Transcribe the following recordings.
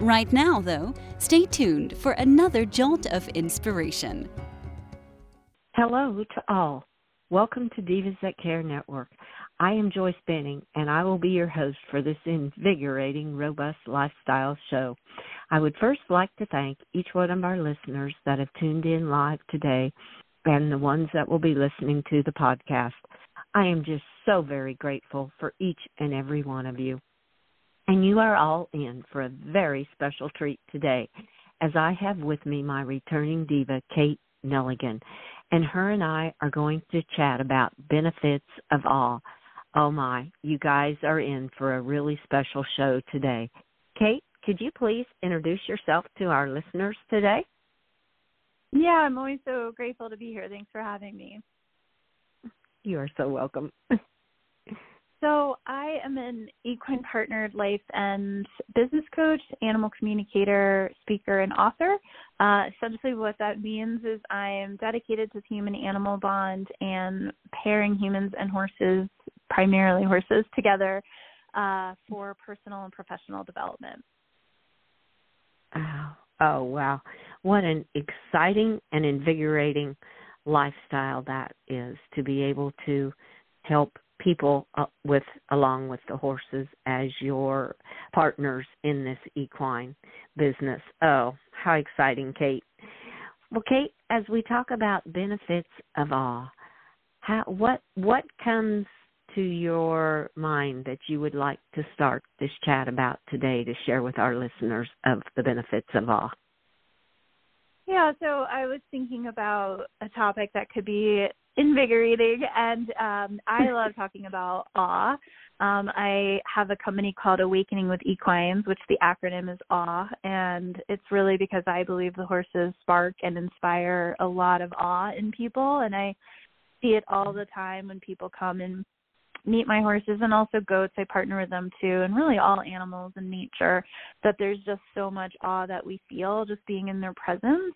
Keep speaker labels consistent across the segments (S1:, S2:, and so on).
S1: Right now, though, stay tuned for another jolt of inspiration.
S2: Hello to all. Welcome to Divas That Care Network. I am Joyce Benning, and I will be your host for this invigorating, robust lifestyle show. I would first like to thank each one of our listeners that have tuned in live today and the ones that will be listening to the podcast. I am just so very grateful for each and every one of you. And you are all in for a very special treat today, as I have with me my returning diva, Kate Nelligan. And her and I are going to chat about benefits of all. Oh my, you guys are in for a really special show today. Kate, could you please introduce yourself to our listeners today?
S3: Yeah, I'm always so grateful to be here. Thanks for having me.
S2: You are so welcome.
S3: So, I am an equine partnered life and business coach, animal communicator, speaker, and author. Uh, essentially, what that means is I am dedicated to the human animal bond and pairing humans and horses, primarily horses, together uh, for personal and professional development.
S2: Oh, oh, wow. What an exciting and invigorating lifestyle that is to be able to help people uh, with along with the horses as your partners in this equine business. Oh, how exciting, Kate. Well, Kate, as we talk about benefits of awe, how what what comes to your mind that you would like to start this chat about today to share with our listeners of the benefits of awe?
S3: Yeah, so I was thinking about a topic that could be invigorating and um I love talking about awe. Um I have a company called Awakening with Equines, which the acronym is awe and it's really because I believe the horses spark and inspire a lot of awe in people and I see it all the time when people come and meet my horses and also goats. I partner with them too, and really all animals in nature. That there's just so much awe that we feel just being in their presence.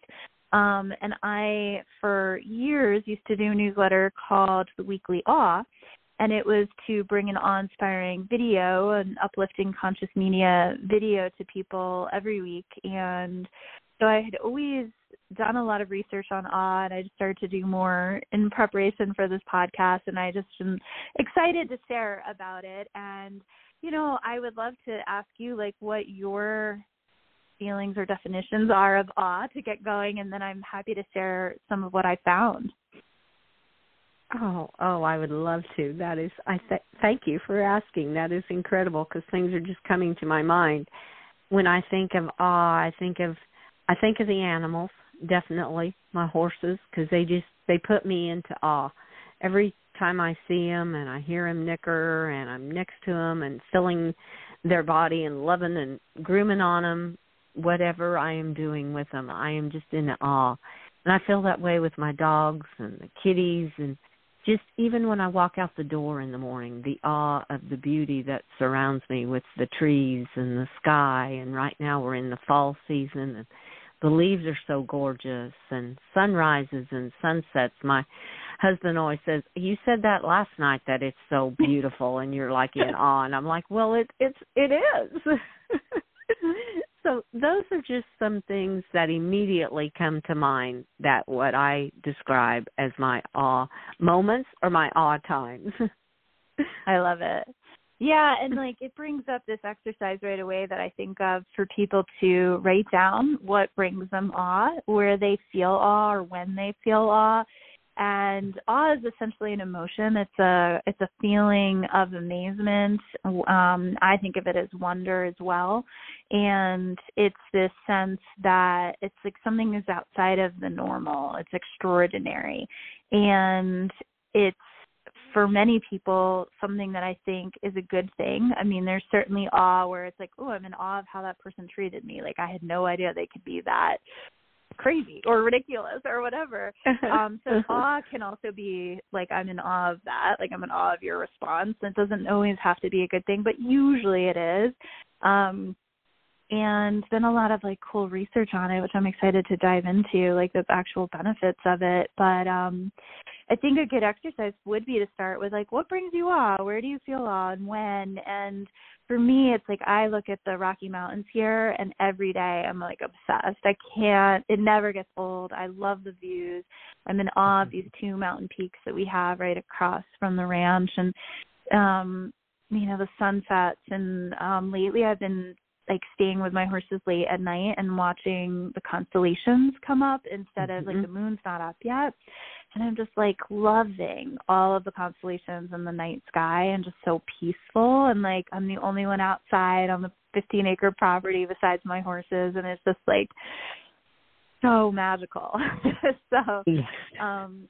S3: Um, and I, for years, used to do a newsletter called The Weekly Awe, and it was to bring an awe-inspiring video, an uplifting conscious media video to people every week. And so I had always done a lot of research on awe, and I just started to do more in preparation for this podcast. And I just am excited to share about it. And you know, I would love to ask you like what your feelings or definitions are of awe to get going, and then I'm happy to share some of what I found.
S2: Oh, oh, I would love to. That is, I th- thank you for asking. That is incredible because things are just coming to my mind. When I think of awe, I think of, I think of the animals, definitely my horses, because they just they put me into awe. Every time I see them and I hear them nicker and I'm next to them and filling their body and loving and grooming on them, whatever I am doing with them. I am just in awe. And I feel that way with my dogs and the kitties and just even when I walk out the door in the morning, the awe of the beauty that surrounds me with the trees and the sky and right now we're in the fall season and the leaves are so gorgeous and sunrises and sunsets. My husband always says, "You said that last night that it's so beautiful and you're like in awe." And I'm like, "Well, it it's it is." so those are just some things that immediately come to mind that what I describe as my awe moments or my awe times.
S3: I love it. Yeah, and like it brings up this exercise right away that I think of for people to write down what brings them awe, where they feel awe or when they feel awe and awe is essentially an emotion. It's a it's a feeling of amazement. Um i think of it as wonder as well. And it's this sense that it's like something is outside of the normal. It's extraordinary. And it's for many people something that I think is a good thing. I mean, there's certainly awe where it's like, oh, I'm in awe of how that person treated me. Like I had no idea they could be that crazy or ridiculous or whatever. Um, so awe can also be like I'm in awe of that, like I'm in awe of your response. It doesn't always have to be a good thing, but usually it is. Um, and been a lot of like cool research on it, which I'm excited to dive into, like the actual benefits of it. But um I think a good exercise would be to start with like what brings you awe? Where do you feel awe and when? And for me it's like I look at the Rocky Mountains here and every day I'm like obsessed. I can't it never gets old. I love the views. I'm in awe of these two mountain peaks that we have right across from the ranch and um you know the sunsets and um lately I've been like staying with my horses late at night and watching the constellations come up instead mm-hmm. of like mm-hmm. the moon's not up yet and i'm just like loving all of the constellations in the night sky and just so peaceful and like i'm the only one outside on the 15 acre property besides my horses and it's just like so magical so um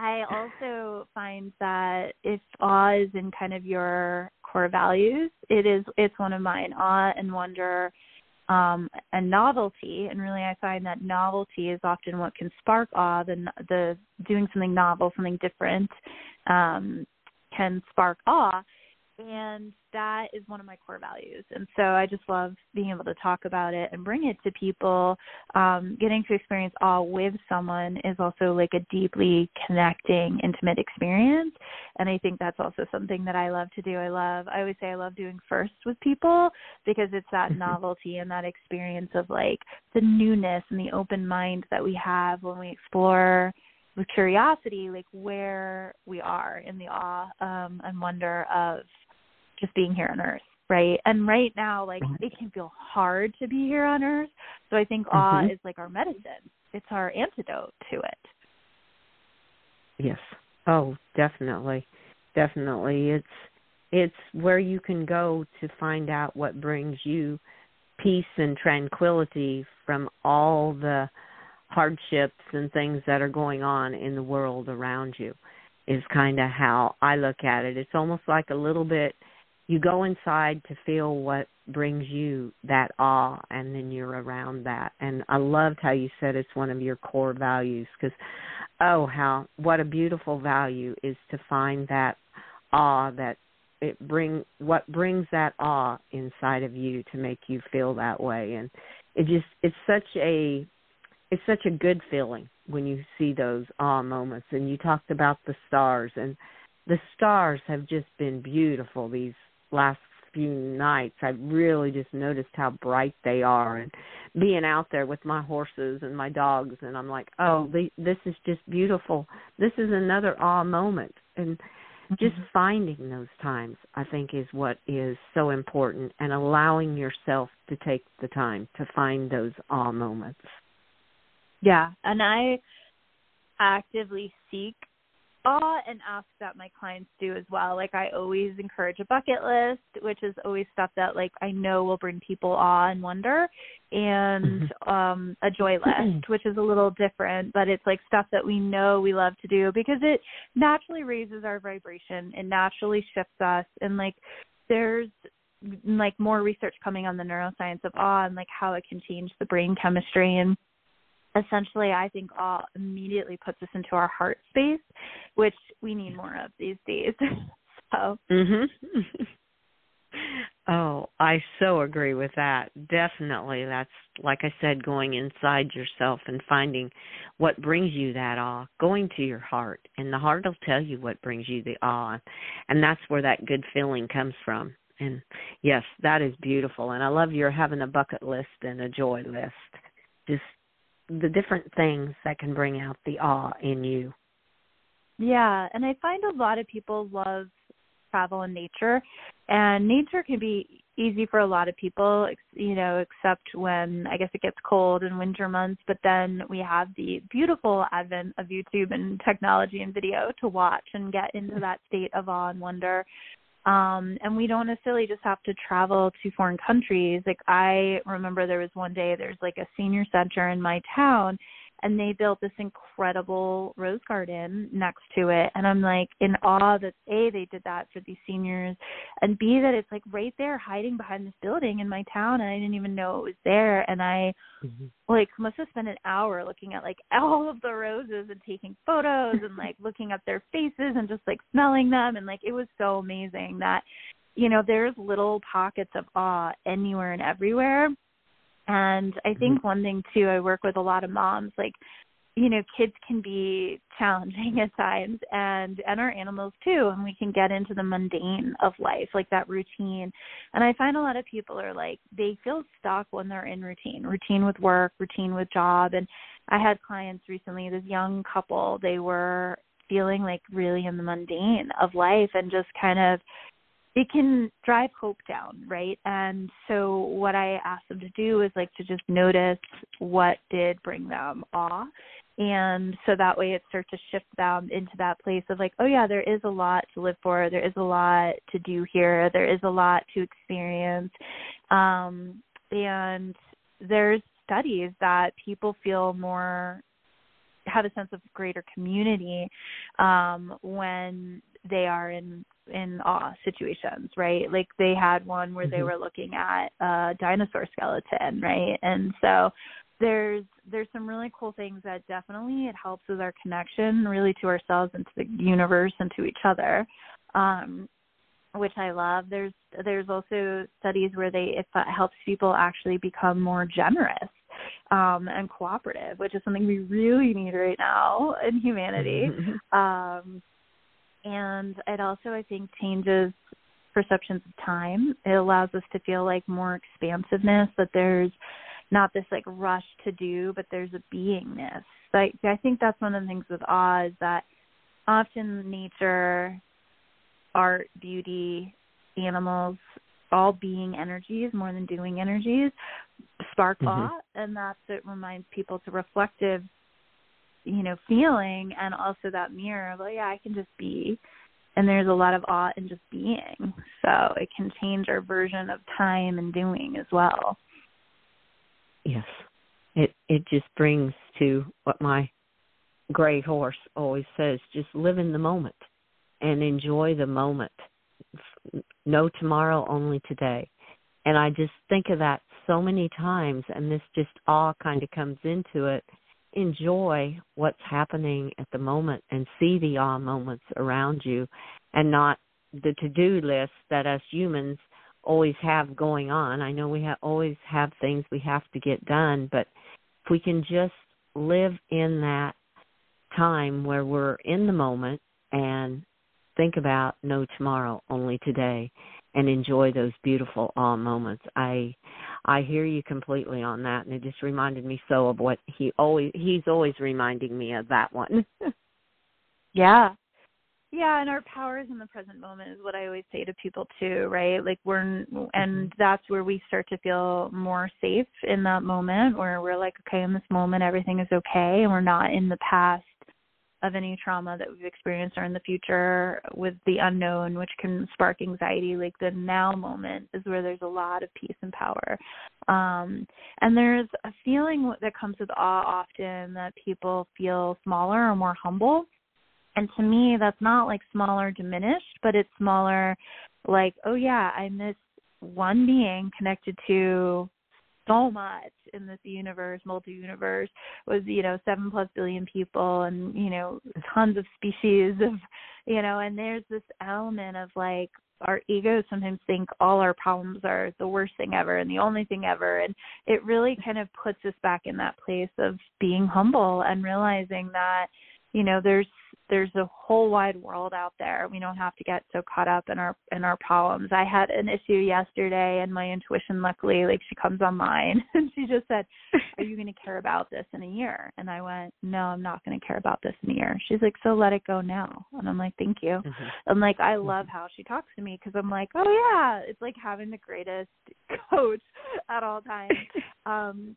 S3: I also find that if awe is in kind of your core values, it is it's one of mine. Awe and wonder um, and novelty, and really I find that novelty is often what can spark awe. The the doing something novel, something different, um, can spark awe and that is one of my core values. And so i just love being able to talk about it and bring it to people. Um, getting to experience awe with someone is also like a deeply connecting intimate experience. And i think that's also something that i love to do. I love i always say i love doing first with people because it's that novelty and that experience of like the newness and the open mind that we have when we explore with curiosity like where we are in the awe um, and wonder of just being here on earth right? And right now like it can feel hard to be here on earth. So i think awe mm-hmm. is like our medicine. It's our antidote to it.
S2: Yes. Oh definitely. Definitely. It's it's where you can go to find out what brings you peace and tranquility from all the hardships and things that are going on in the world around you is kind of how I look at it. It's almost like a little bit you go inside to feel what brings you that awe and then you're around that. And i loved how you said it's one of your core values because oh how what a beautiful value is to find that awe that it bring what brings that awe inside of you to make you feel that way. And it just it's such a it's such a good feeling when you see those awe moments. And you talked about the stars and the stars have just been beautiful these last few nights I've really just noticed how bright they are and being out there with my horses and my dogs and I'm like, "Oh, the, this is just beautiful. This is another awe moment." And just mm-hmm. finding those times I think is what is so important and allowing yourself to take the time to find those awe moments.
S3: Yeah, and I actively seek awe and ask that my clients do as well. Like I always encourage a bucket list, which is always stuff that like I know will bring people awe and wonder, and mm-hmm. um a joy list, which is a little different, but it's like stuff that we know we love to do because it naturally raises our vibration. It naturally shifts us and like there's like more research coming on the neuroscience of awe and like how it can change the brain chemistry and essentially I think all immediately puts us into our heart space, which we need more of these days. so
S2: mhm. oh, I so agree with that. Definitely. That's like I said going inside yourself and finding what brings you that awe, going to your heart and the heart will tell you what brings you the awe and that's where that good feeling comes from. And yes, that is beautiful and I love your having a bucket list and a joy list. Just the different things that can bring out the awe in you.
S3: Yeah, and I find a lot of people love travel and nature, and nature can be easy for a lot of people, you know, except when I guess it gets cold in winter months. But then we have the beautiful advent of YouTube and technology and video to watch and get into mm. that state of awe and wonder um and we don't necessarily just have to travel to foreign countries. Like i remember there was one day there's like a senior center in my town and they built this incredible rose garden next to it. And i'm like in awe that a they did that for these seniors and b that it's like right there hiding behind this building in my town and i didn't even know it was there. And i mm-hmm. like must have spent an hour looking at like all of the roses and taking photos and like looking at their faces and just like smelling them. And like it was so amazing that you know there's little pockets of awe anywhere and everywhere and I think mm-hmm. one thing too, I work with a lot of moms, like, you know, kids can be challenging at times and and our animals too, and we can get into the mundane of life, like that routine. And I find a lot of people are like they feel stuck when they're in routine, routine with work, routine with job. And I had clients recently, this young couple, they were feeling like really in the mundane of life and just kind of it can drive hope down, right? And so what I asked them to do is like to just notice what did bring them awe. And so that way it starts to shift them into that place of like, oh yeah, there is a lot to live for, there is a lot to do here, there is a lot to experience. Um, and there's studies that people feel more have a sense of greater community um, when they are in in awe situations, right? Like they had one where mm-hmm. they were looking at a dinosaur skeleton, right? And so there's there's some really cool things that definitely it helps with our connection really to ourselves and to the universe and to each other. Um which I love. There's there's also studies where they it helps people actually become more generous um, and cooperative, which is something we really need right now in humanity. Mm-hmm. Um, and it also I think changes perceptions of time. It allows us to feel like more expansiveness that there's not this like rush to do, but there's a beingness. Like I think that's one of the things with awe is that often nature, art, beauty, animals, all being energies more than doing energies spark mm-hmm. awe and that's it reminds people to reflective you know feeling and also that mirror of oh yeah i can just be and there's a lot of awe in just being. So it can change our version of time and doing as well.
S2: Yes. It it just brings to what my gray horse always says just live in the moment and enjoy the moment. No tomorrow only today. And i just think of that so many times and this just awe kind of comes into it enjoy what's happening at the moment and see the awe moments around you and not the to-do list that us humans always have going on. I know we have always have things we have to get done, but if we can just live in that time where we're in the moment and think about no tomorrow, only today and enjoy those beautiful awe moments. I I hear you completely on that, and it just reminded me so of what he always he's always reminding me of that one.
S3: yeah, yeah, and our power is in the present moment is what I always say to people too, right? Like we're and mm-hmm. that's where we start to feel more safe in that moment where we're like, okay, in this moment everything is okay, and we're not in the past of any trauma that we've experienced or in the future with the unknown, which can spark anxiety. Like the now moment is where there's a lot of peace and power. Um, and there's a feeling that comes with awe often that people feel smaller or more humble. And to me, that's not like smaller diminished, but it's smaller like, oh yeah, I'm this one being connected to so much in this universe, multi universe, was, you know, seven plus billion people and, you know, tons of species of you know, and there's this element of like our egos sometimes think all our problems are the worst thing ever and the only thing ever. And it really kind of puts us back in that place of being humble and realizing that you know there's there's a whole wide world out there. We don't have to get so caught up in our in our problems. I had an issue yesterday and my intuition luckily like she comes online and she just said, "Are you going to care about this in a year?" And I went, "No, I'm not going to care about this in a year." She's like, "So let it go now." And I'm like, "Thank you." Mm-hmm. And like I love mm-hmm. how she talks to me cuz I'm like, "Oh yeah, it's like having the greatest coach at all times." Um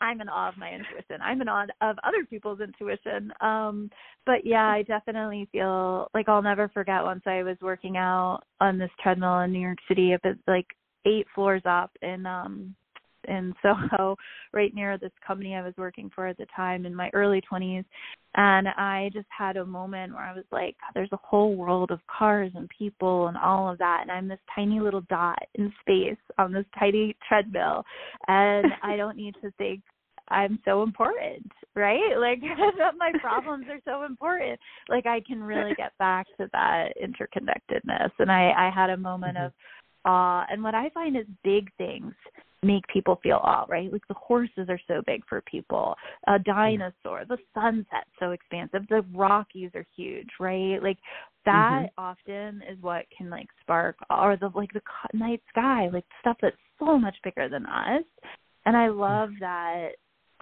S3: I'm in awe of my intuition. I'm in awe of other people's intuition. Um, but yeah, I definitely feel like I'll never forget once I was working out on this treadmill in New York City, up at like eight floors up in um in Soho, right near this company I was working for at the time in my early 20s. And I just had a moment where I was like, there's a whole world of cars and people and all of that. And I'm this tiny little dot in space on this tiny treadmill. And I don't need to think I'm so important, right? Like my problems are so important. Like I can really get back to that interconnectedness. And I, I had a moment mm-hmm. of awe. And what I find is big things make people feel awe, right? Like the horses are so big for people. A dinosaur, the sunset so expansive, the Rockies are huge, right? Like that mm-hmm. often is what can like spark or the like the night sky, like stuff that's so much bigger than us. And I love that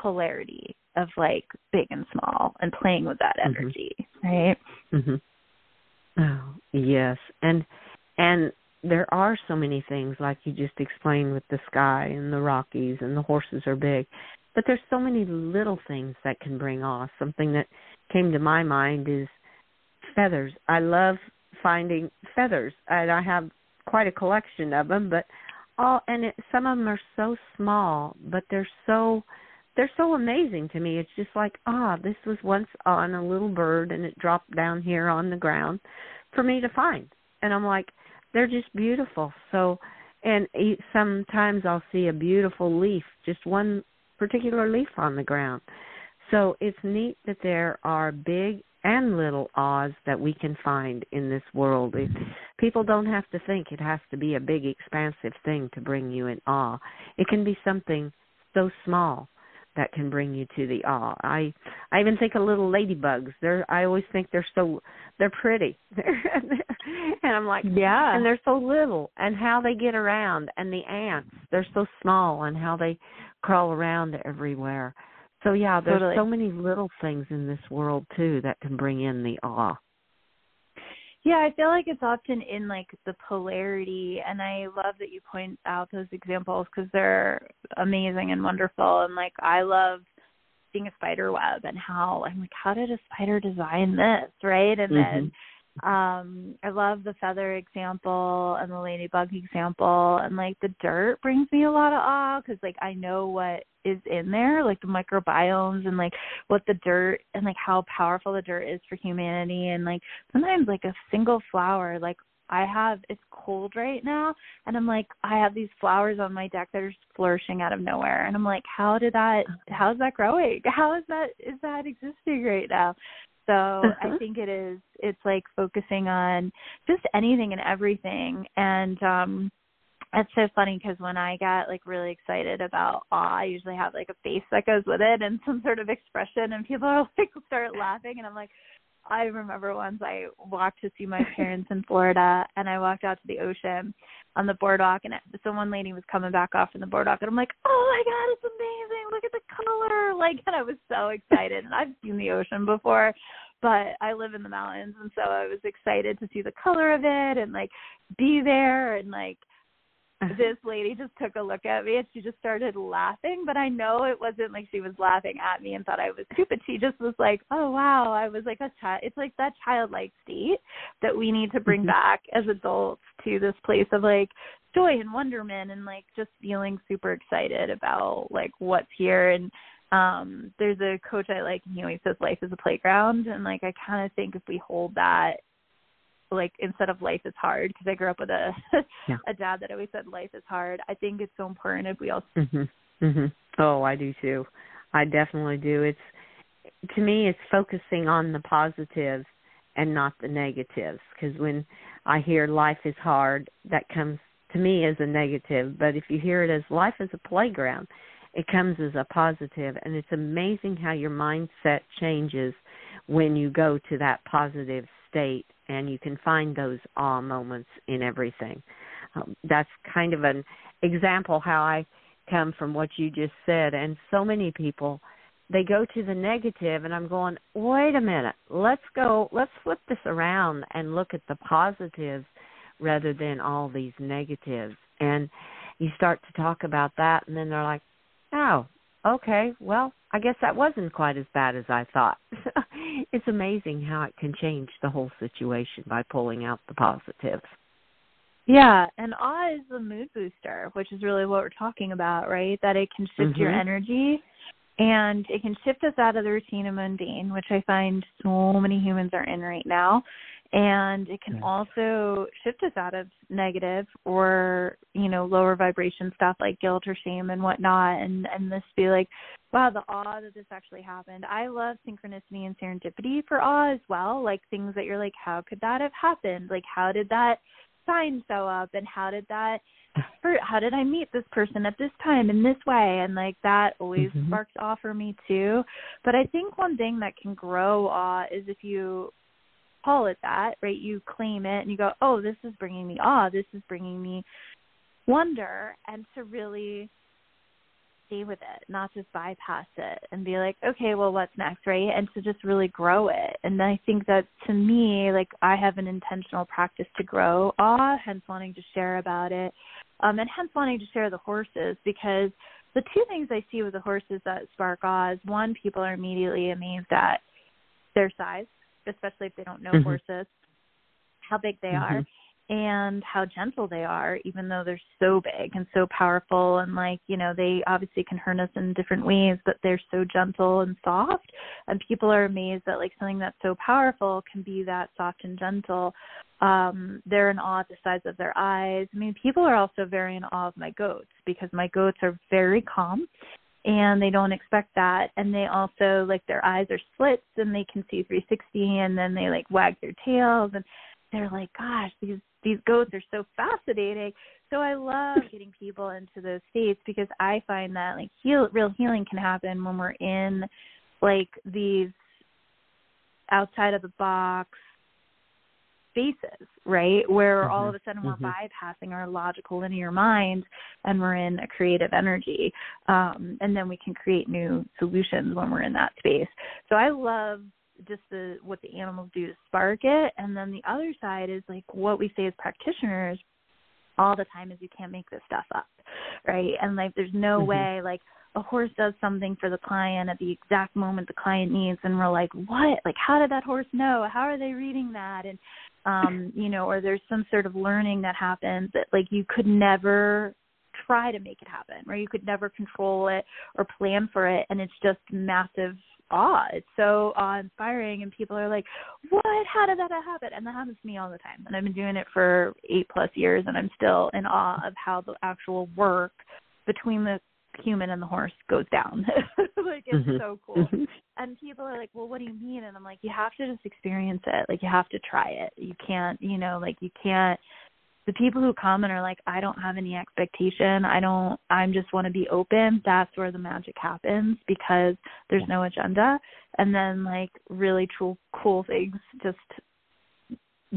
S3: polarity of like big and small and playing with that mm-hmm. energy, mm-hmm. right?
S2: Mhm. Oh, yes. And and there are so many things like you just explained with the sky and the Rockies and the horses are big. But there's so many little things that can bring awe. Something that came to my mind is feathers. I love finding feathers and I have quite a collection of them, but all and it, some of them are so small, but they're so they're so amazing to me. It's just like, ah, this was once on a little bird and it dropped down here on the ground for me to find. And I'm like, they're just beautiful. So, and sometimes I'll see a beautiful leaf, just one particular leaf on the ground. So it's neat that there are big and little awes that we can find in this world. People don't have to think it has to be a big, expansive thing to bring you in awe. It can be something so small that can bring you to the awe. I I even think of little ladybugs. They're I always think they're so they're pretty. and I'm like,
S3: yeah.
S2: And they're so little and how they get around and the ants, they're so small and how they crawl around everywhere. So yeah, there's
S3: totally.
S2: so many little things in this world too that can bring in the awe.
S3: Yeah, I feel like it's often in like the polarity, and I love that you point out those examples because they're amazing and wonderful. And like, I love seeing a spider web and how I'm like, how did a spider design this, right? And mm-hmm. then um I love the feather example and the ladybug example, and like the dirt brings me a lot of awe because like I know what is in there, like the microbiomes and like what the dirt and like how powerful the dirt is for humanity and like sometimes like a single flower like I have it's cold right now and I'm like I have these flowers on my deck that are just flourishing out of nowhere and I'm like how did that how is that growing? How is that is that existing right now? So uh-huh. I think it is it's like focusing on just anything and everything and um it's so funny because when I get like really excited about awe, I usually have like a face that goes with it and some sort of expression, and people are like start laughing, and I'm like, I remember once I walked to see my parents in Florida, and I walked out to the ocean on the boardwalk, and some one lady was coming back off from the boardwalk, and I'm like, oh my god, it's amazing! Look at the color! Like, and I was so excited, and I've seen the ocean before, but I live in the mountains, and so I was excited to see the color of it and like be there and like this lady just took a look at me and she just started laughing but i know it wasn't like she was laughing at me and thought i was stupid. She just was like oh wow. I was like a child it's like that childlike state that we need to bring mm-hmm. back as adults to this place of like joy and wonderment and like just feeling super excited about like what's here. And um there's a coach i like and he always says life is a playground. And like i kind of think if we hold that like instead of life is hard because I grew up with a yeah. a dad that always said life is hard. I think it's so important if we all.
S2: Mhm. Mhm. Oh, I do too. I definitely do. It's to me, it's focusing on the positives and not the negatives. Because when I hear life is hard, that comes to me as a negative. But if you hear it as life is a playground, it comes as a positive. positive, and it's amazing how your mindset changes when you go to that positive state and you can find those awe moments in everything. Um, that's kind of an example how I come from what you just said, and so many people they go to the negative and I'm going, wait a minute, let's go, let's flip this around and look at the positives rather than all these negatives. And you start to talk about that, and then they're like, oh, okay, well, I guess that wasn't quite as bad as I thought. it's amazing how it can change the whole situation by pulling out the positives.
S3: Yeah, and awe is the mood booster, which is really what we're talking about, right? That it can shift
S2: mm-hmm.
S3: your energy and it can shift us out of the routine and mundane, which I find so many humans are in right now. And it can also shift us out of negative or, you know, lower vibration stuff like guilt or shame and whatnot and, and this be like, wow, the awe that this actually happened. I love synchronicity and serendipity for awe as well. Like things that you're like, how could that have happened? Like how did that sign show up and how did that how did I meet this person at this time in this way and like that always mm-hmm. sparks awe for me too. But I think one thing that can grow awe is if you call it that, right? You claim it and you go, "Oh, this is bringing me awe. This is bringing me wonder," and to really stay with it, not just bypass it and be like, okay, well, what's next, right? And to just really grow it. And I think that to me, like, I have an intentional practice to grow awe, hence wanting to share about it, um, and hence wanting to share the horses because the two things I see with the horses that spark awe is one, people are immediately amazed at their size, especially if they don't know mm-hmm. horses, how big they mm-hmm. are and how gentle they are even though they're so big and so powerful and like you know they obviously can hurt us in different ways but they're so gentle and soft and people are amazed that like something that's so powerful can be that soft and gentle um they're in awe at the size of their eyes i mean people are also very in awe of my goats because my goats are very calm and they don't expect that and they also like their eyes are slits and they can see 360 and then they like wag their tails and they're like gosh these these goats are so fascinating. So I love getting people into those states because I find that like heal real healing can happen when we're in like these outside of the box spaces, right? Where mm-hmm. all of a sudden we're mm-hmm. bypassing our logical linear mind and we're in a creative energy. Um, and then we can create new solutions when we're in that space. So I love just the what the animals do to spark it and then the other side is like what we say as practitioners all the time is you can't make this stuff up right and like there's no mm-hmm. way like a horse does something for the client at the exact moment the client needs and we're like what like how did that horse know how are they reading that and um you know or there's some sort of learning that happens that like you could never try to make it happen or you could never control it or plan for it and it's just massive awe. It's so awe inspiring, and people are like, "What? How did that happen?" And that happens to me all the time. And I've been doing it for eight plus years, and I'm still in awe of how the actual work between the human and the horse goes down. like it's mm-hmm. so cool. Mm-hmm. And people are like, "Well, what do you mean?" And I'm like, "You have to just experience it. Like you have to try it. You can't, you know, like you can't the people who come and are like i don't have any expectation i don't i'm just want to be open that's where the magic happens because there's no agenda and then like really true cool things just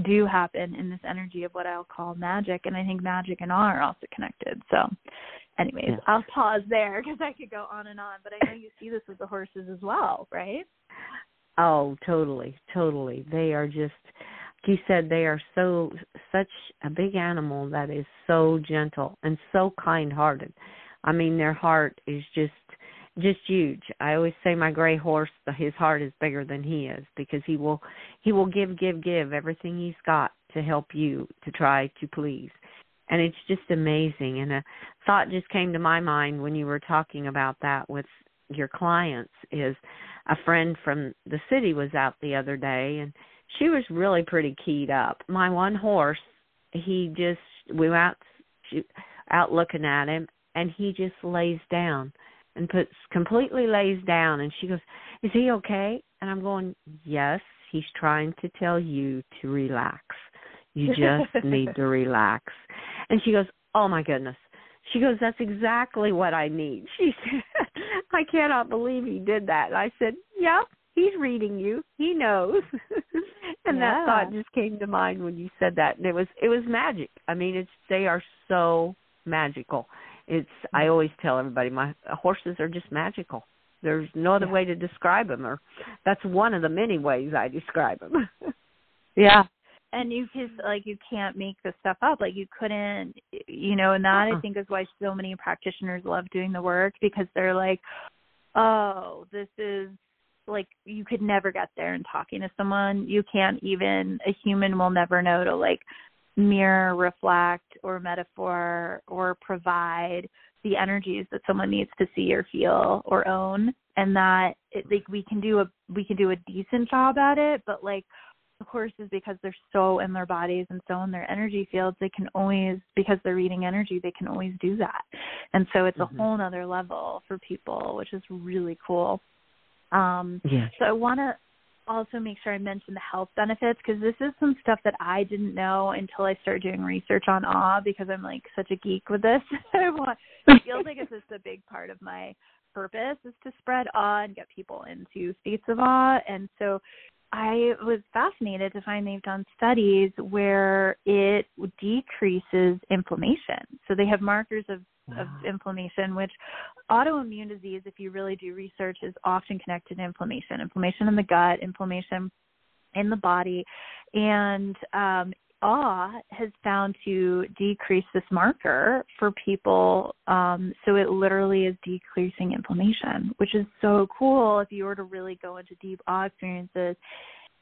S3: do happen in this energy of what i'll call magic and i think magic and awe are also connected so anyways yeah. i'll pause there because i could go on and on but i know you see this with the horses as well right
S2: oh totally totally they are just you said they are so such a big animal that is so gentle and so kind-hearted. I mean, their heart is just just huge. I always say my gray horse, his heart is bigger than he is because he will he will give give give everything he's got to help you to try to please. And it's just amazing. And a thought just came to my mind when you were talking about that with your clients is a friend from the city was out the other day and she was really pretty keyed up. My one horse, he just we went out out looking at him, and he just lays down and puts completely lays down. And she goes, "Is he okay?" And I'm going, "Yes, he's trying to tell you to relax. You just need to relax." And she goes, "Oh my goodness." She goes, "That's exactly what I need." She said, "I cannot believe he did that." And I said, "Yep, he's reading you. He knows. and yeah. that thought just came to mind when you said that. And it was it was magic. I mean, it's they are so magical. It's I mm-hmm. always tell everybody my horses are just magical. There's no other yeah. way to describe them or that's one of the many ways I describe them.
S3: yeah. And you just like you can't make this stuff up. Like you couldn't you know, and that uh-uh. I think is why so many practitioners love doing the work because they're like, Oh, this is like you could never get there in talking to someone you can't even a human will never know to like mirror, reflect, or metaphor or provide the energies that someone needs to see or feel or own and that it, like we can do a we can do a decent job at it but like horses because they're so in their bodies and so in their energy fields they can always because they're reading energy they can always do that and so it's mm-hmm. a whole nother level for people which is really cool um
S2: yeah.
S3: so i want to also make sure i mention the health benefits because this is some stuff that i didn't know until i started doing research on awe because i'm like such a geek with this. It feels like it's just a big part of my purpose is to spread awe and get people into states of awe. And so I was fascinated to find they've done studies where it decreases inflammation. So they have markers of, wow. of inflammation, which autoimmune disease, if you really do research, is often connected to inflammation. Inflammation in the gut, inflammation in the body. And um, awe has found to decrease this marker for people. Um, so it literally is decreasing inflammation, which is so cool if you were to really go into deep awe experiences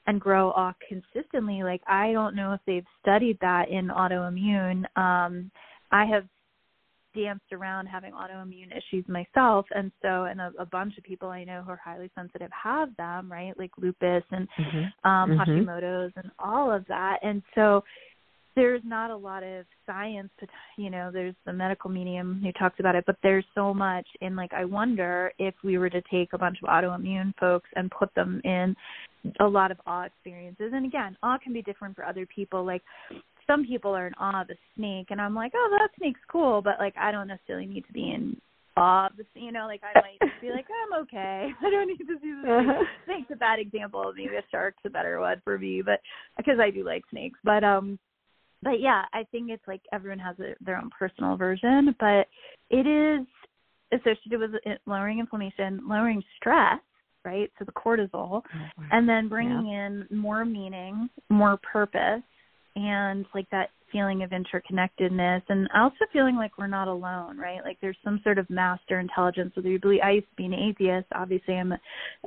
S3: and grow awe consistently. Like I don't know if they've studied that in autoimmune. Um, I have danced around having autoimmune issues myself. And so and a, a bunch of people i know who are highly sensitive have them right? Like lupus and mm-hmm. um mm-hmm. hashimoto's and all of that. And so there's not a lot of science to you know there's the medical medium who talks about it but there's so much in like i wonder if we were to take a bunch of autoimmune folks and put them in a lot of awe experiences. And again awe can be different for other people. Like some people are in awe of a snake and i'm like oh that snake's cool but like i don't necessarily need to be in awe of the snake. you know like i might be like i'm okay i don't need to see the snake uh-huh. snake's a bad example maybe a shark's a better one for me but because i do like snakes but um but yeah i think it's like everyone has a, their own personal version but it is associated with lowering inflammation lowering stress right so the cortisol oh, and then bringing yeah. in more meaning more purpose and like that feeling of interconnectedness and also feeling like we're not alone, right? Like there's some sort of master intelligence. Whether you believe I used to be an atheist, obviously I'm a,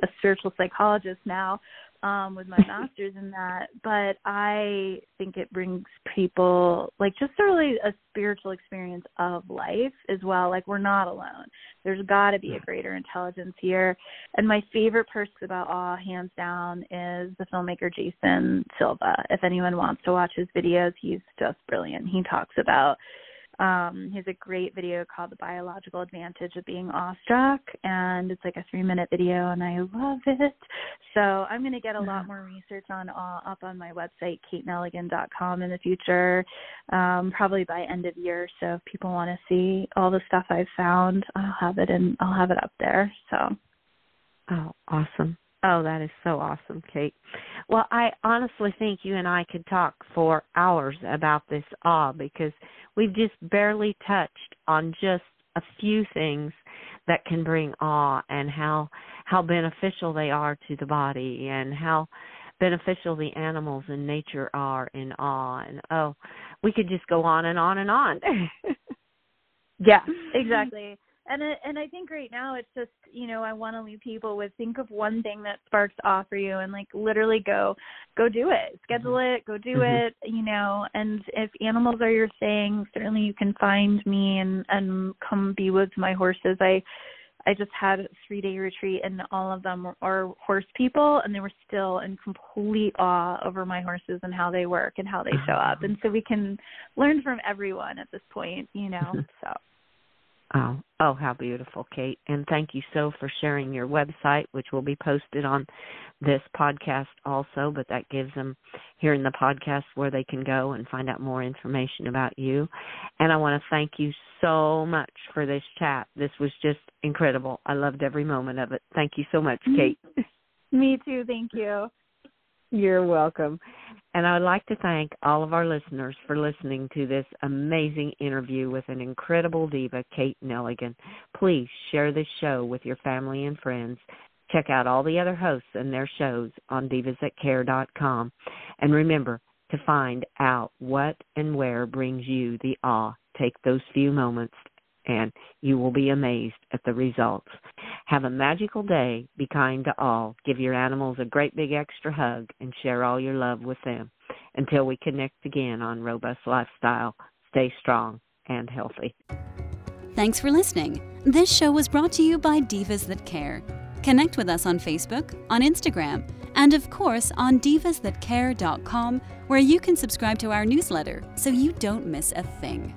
S3: a spiritual psychologist now, um with my masters in that but i think it brings people like just really a spiritual experience of life as well. Like we're not alone. There's got to be a greater intelligence here. And my favorite perks about awe hands down is the filmmaker jason silva. If anyone wants to watch his videos he's just brilliant. He talks about um, he has a great video called The Biological Advantage of Being Awestruck, and it's like a three minute video, and I love it. So I'm going to get a lot more research on uh, up on my website, katenelligan.com, in the future, um, probably by end of year. So if people want to see all the stuff I've found, I'll have it and I'll have it up there. So.
S2: Oh, awesome. Oh, that is so awesome, Kate. Well, I honestly think you and I could talk for hours about this awe because we've just barely touched on just a few things that can bring awe and how how beneficial they are to the body and how beneficial the animals in nature are in awe. And oh we could just go on and on and on.
S3: Yeah exactly and it, and I think right now it's just you know I want to leave people with think of one thing that sparks awe for you and like literally go go do it. Schedule mm-hmm. it go do mm-hmm. it you know. And if animals are your thing certainly you can find me and and come be with my horses. I I just had a three day retreat and all of them are, are horse people and they were still in complete awe over my horses and how they work and how they show up. And so we can learn from everyone at this point you know so
S2: Oh, oh, how beautiful, Kate. And thank you so for sharing your website, which will be posted on this podcast also, but that gives them here in the podcast where they can go and find out more information about you. And I want to thank you so much for this chat. This was just incredible. I loved every moment of it. Thank you so much, mm-hmm. Kate.
S3: Me too. Thank you.
S2: You're welcome. And I would like to thank all of our listeners for listening to this amazing interview with an incredible diva, Kate Nelligan. Please share this show with your family and friends. Check out all the other hosts and their shows on divasthatcare.com. And remember to find out what and where brings you the awe. Take those few moments and you will be amazed at the results. Have a magical day. Be kind to all. Give your animals a great big extra hug and share all your love with them. until we connect again on Robust Lifestyle. Stay strong and healthy.
S1: Thanks for listening. This show was brought to you by Divas That Care. Connect with us on Facebook, on Instagram, and of course on divasthatcare.com, where you can subscribe to our newsletter so you don't miss a thing.